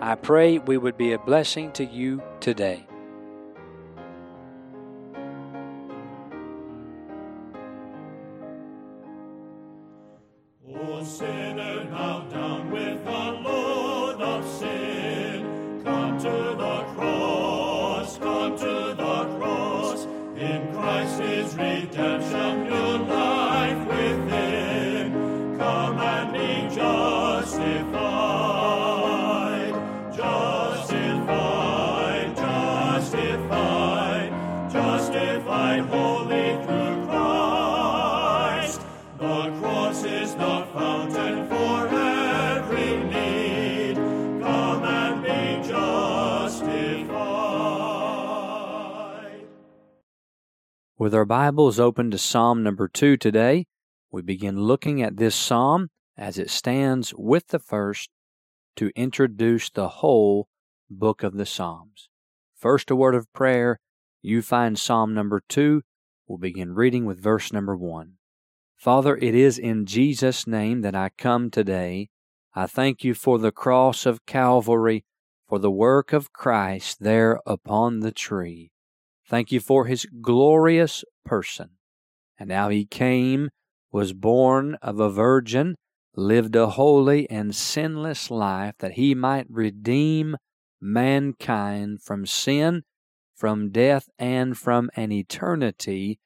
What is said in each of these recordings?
I pray we would be a blessing to you today. Sinner, bow down with the of sin. Come to the cross, come to the cross. In Christ is redemption, With our Bibles open to Psalm number two today, we begin looking at this psalm as it stands with the first to introduce the whole book of the Psalms. First, a word of prayer. You find Psalm number two. We'll begin reading with verse number one. Father, it is in Jesus' name that I come today. I thank you for the cross of Calvary, for the work of Christ there upon the tree. Thank you for his glorious person. And now he came, was born of a virgin, lived a holy and sinless life that he might redeem mankind from sin, from death, and from an eternity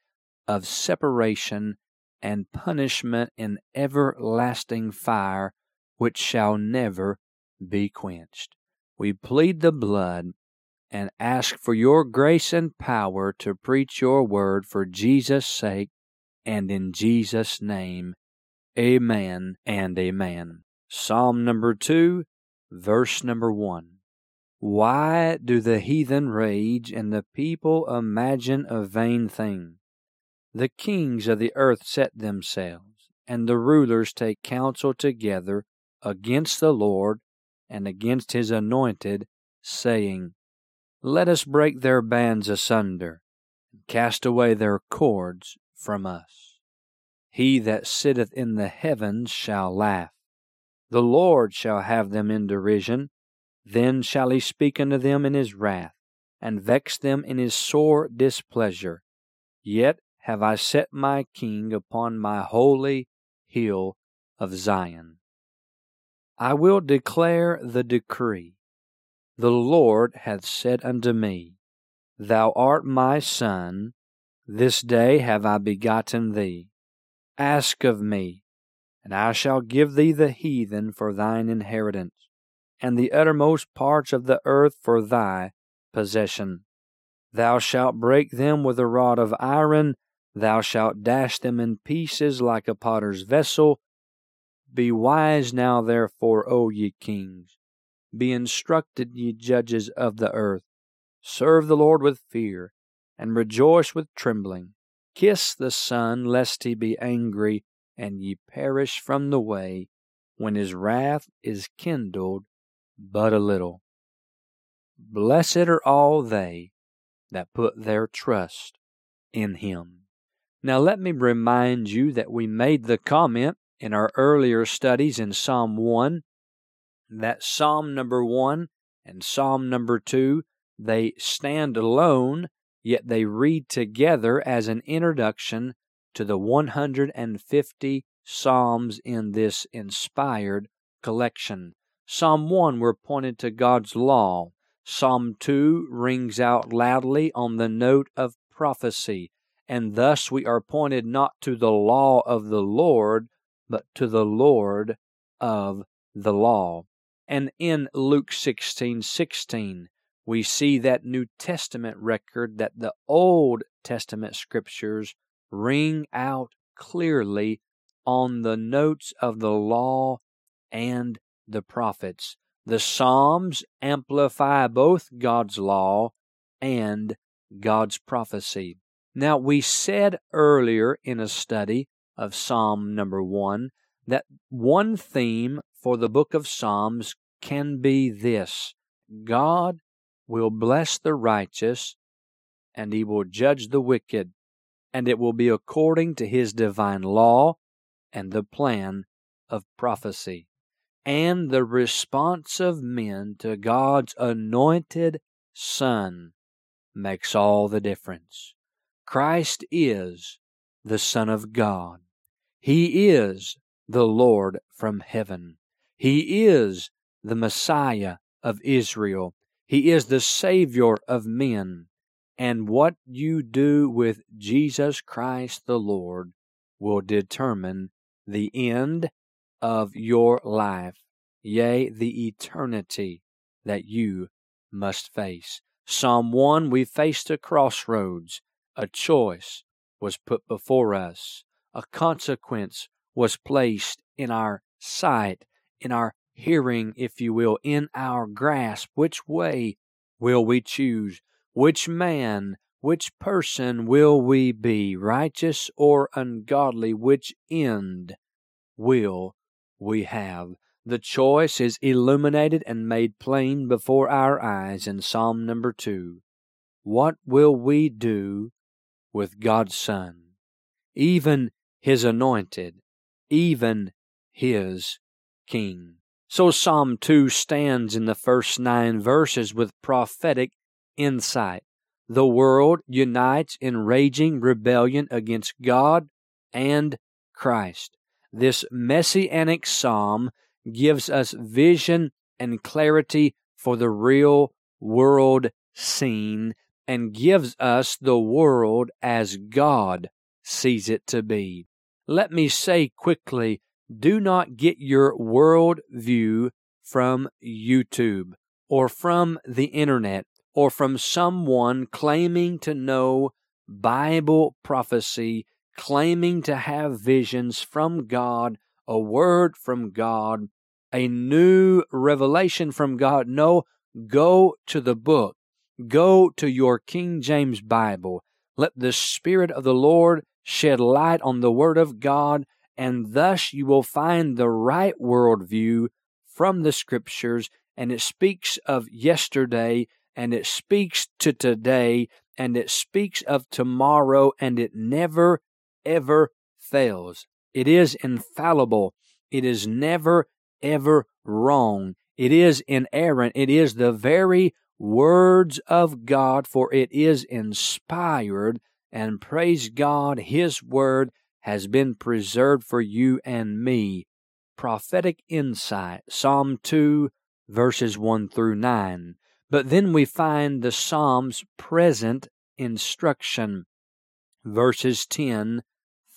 of separation and punishment in everlasting fire which shall never be quenched. We plead the blood and ask for your grace and power to preach your word for Jesus' sake and in Jesus' name. Amen and amen. Psalm number two, verse number one. Why do the heathen rage and the people imagine a vain thing? The kings of the earth set themselves, and the rulers take counsel together against the Lord and against his anointed, saying, Let us break their bands asunder, and cast away their cords from us. He that sitteth in the heavens shall laugh. The Lord shall have them in derision. Then shall he speak unto them in his wrath, and vex them in his sore displeasure. Yet have I set my king upon my holy hill of Zion. I will declare the decree. The Lord hath said unto me, Thou art my son, this day have I begotten thee. Ask of me, and I shall give thee the heathen for thine inheritance, and the uttermost parts of the earth for thy possession. Thou shalt break them with a rod of iron, thou shalt dash them in pieces like a potter's vessel. Be wise now, therefore, O ye kings. Be instructed, ye judges of the earth. Serve the Lord with fear, and rejoice with trembling. Kiss the Son, lest he be angry, and ye perish from the way, when his wrath is kindled but a little. Blessed are all they that put their trust in him. Now, let me remind you that we made the comment in our earlier studies in Psalm 1 that Psalm number 1 and Psalm number 2 they stand alone, yet they read together as an introduction to the 150 Psalms in this inspired collection. Psalm 1 were pointed to God's law. Psalm 2 rings out loudly on the note of prophecy, and thus we are pointed not to the law of the Lord, but to the Lord of the law. And in Luke 16 16, we see that New Testament record that the Old Testament scriptures ring out clearly on the notes of the law and the prophets. The Psalms amplify both God's law and God's prophecy. Now, we said earlier in a study of Psalm number one that one theme for the book of Psalms can be this God will bless the righteous and he will judge the wicked, and it will be according to his divine law and the plan of prophecy and the response of men to God's anointed Son makes all the difference. Christ is the Son of God. He is the Lord from heaven. He is the Messiah of Israel. He is the Savior of men. And what you do with Jesus Christ the Lord will determine the end of your life, yea, the eternity that you must face. Psalm 1, we faced a crossroads. A choice was put before us. A consequence was placed in our sight, in our hearing, if you will, in our grasp. Which way will we choose? Which man, which person will we be, righteous or ungodly? Which end will we have. The choice is illuminated and made plain before our eyes in Psalm number 2. What will we do with God's Son? Even His anointed, even His King. So Psalm 2 stands in the first nine verses with prophetic insight. The world unites in raging rebellion against God and Christ. This messianic psalm gives us vision and clarity for the real world scene and gives us the world as God sees it to be. Let me say quickly do not get your world view from YouTube or from the internet or from someone claiming to know Bible prophecy claiming to have visions from God, a word from God, a new revelation from God. No, go to the book. Go to your King James Bible. Let the Spirit of the Lord shed light on the Word of God, and thus you will find the right worldview from the Scriptures, and it speaks of yesterday, and it speaks to today, and it speaks of tomorrow, and it never ever fails. It is infallible. It is never, ever wrong. It is inerrant. It is the very words of God, for it is inspired. And praise God, His word has been preserved for you and me. Prophetic insight, Psalm 2, verses 1 through 9. But then we find the Psalm's present instruction, verses 10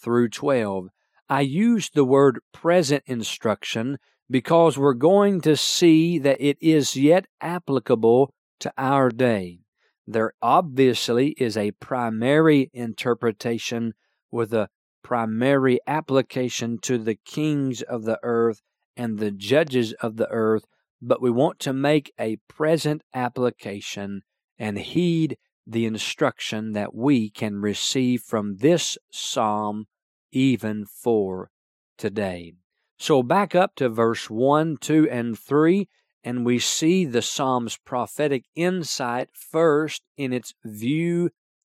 through 12. I use the word present instruction because we're going to see that it is yet applicable to our day. There obviously is a primary interpretation with a primary application to the kings of the earth and the judges of the earth, but we want to make a present application and heed the instruction that we can receive from this psalm even for today. So back up to verse 1, 2, and 3, and we see the Psalm's prophetic insight first in its view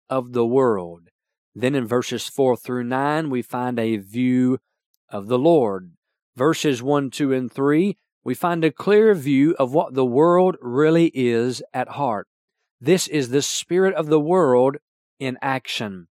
of the world. Then in verses 4 through 9, we find a view of the Lord. Verses 1, 2, and 3, we find a clear view of what the world really is at heart. This is the spirit of the world in action.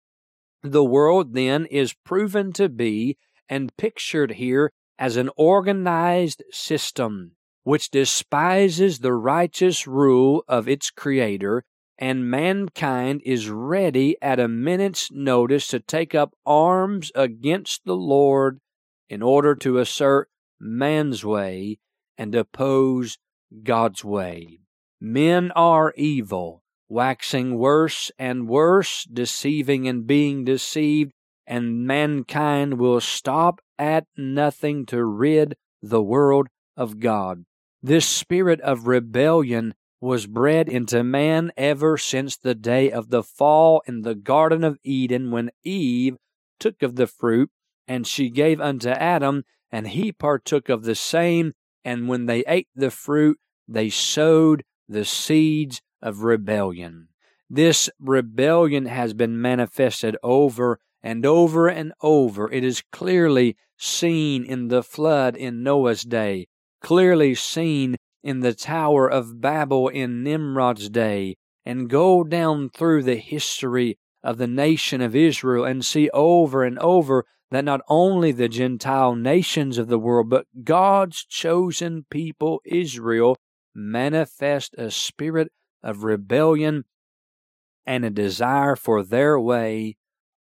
The world then is proven to be and pictured here as an organized system which despises the righteous rule of its creator, and mankind is ready at a minute's notice to take up arms against the Lord in order to assert man's way and oppose God's way. Men are evil, waxing worse and worse, deceiving and being deceived, and mankind will stop at nothing to rid the world of God. This spirit of rebellion was bred into man ever since the day of the fall in the Garden of Eden when Eve took of the fruit, and she gave unto Adam, and he partook of the same. And when they ate the fruit, they sowed the seeds of rebellion. This rebellion has been manifested over and over and over. It is clearly seen in the flood in Noah's day, clearly seen in the Tower of Babel in Nimrod's day, and go down through the history of the nation of Israel and see over and over that not only the Gentile nations of the world, but God's chosen people, Israel, manifest a spirit of rebellion and a desire for their way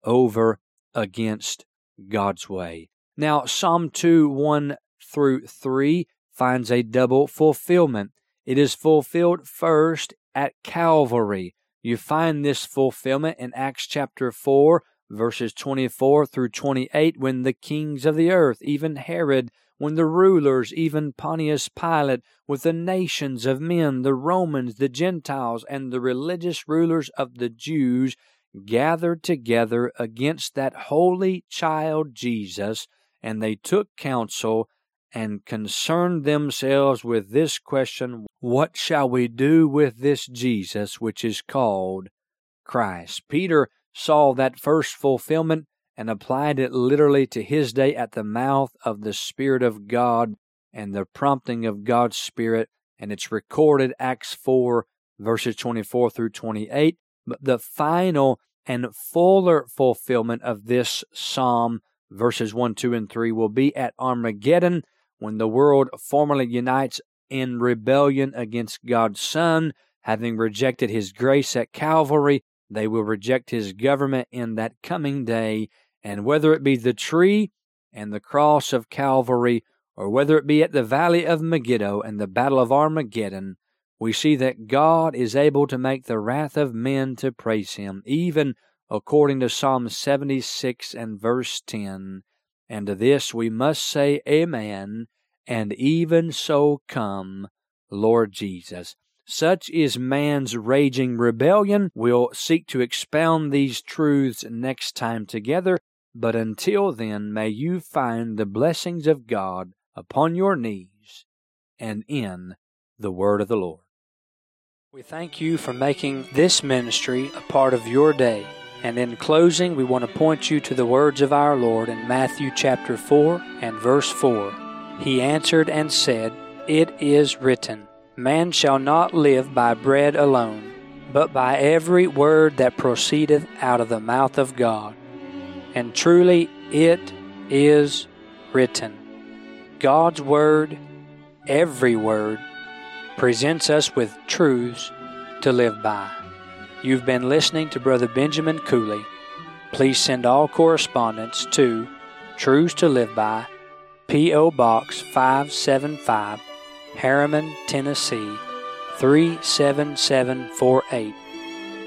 over against God's way. Now, Psalm 2 1 through 3 finds a double fulfillment. It is fulfilled first at Calvary. You find this fulfillment in Acts chapter 4, verses 24 through 28, when the kings of the earth, even Herod, when the rulers, even Pontius Pilate, with the nations of men, the Romans, the Gentiles, and the religious rulers of the Jews, gathered together against that holy child Jesus, and they took counsel and concerned themselves with this question What shall we do with this Jesus which is called Christ? Peter saw that first fulfillment and applied it literally to his day at the mouth of the Spirit of God and the prompting of God's Spirit, and it's recorded Acts 4, verses 24 through 28. But the final and fuller fulfillment of this psalm, verses 1, 2, and 3, will be at Armageddon when the world formally unites in rebellion against God's Son, having rejected his grace at Calvary, they will reject his government in that coming day, and whether it be the tree and the cross of Calvary, or whether it be at the valley of Megiddo and the battle of Armageddon, we see that God is able to make the wrath of men to praise him, even according to Psalm 76 and verse 10. And to this we must say, Amen, and even so come, Lord Jesus. Such is man's raging rebellion. We'll seek to expound these truths next time together, but until then, may you find the blessings of God upon your knees and in the word of the Lord. We thank you for making this ministry a part of your day. And in closing, we want to point you to the words of our Lord in Matthew chapter 4 and verse 4. He answered and said, It is written, Man shall not live by bread alone, but by every word that proceedeth out of the mouth of God. And truly it is written. God's Word, every word, presents us with truths to live by. You've been listening to Brother Benjamin Cooley. Please send all correspondence to Truths to Live By, P.O. Box 575, Harriman, Tennessee 37748.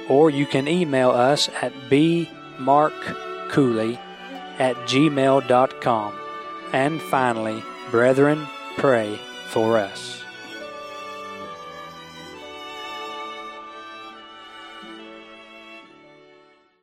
Or you can email us at bmarkcooley at gmail.com. And finally, brethren, pray for us.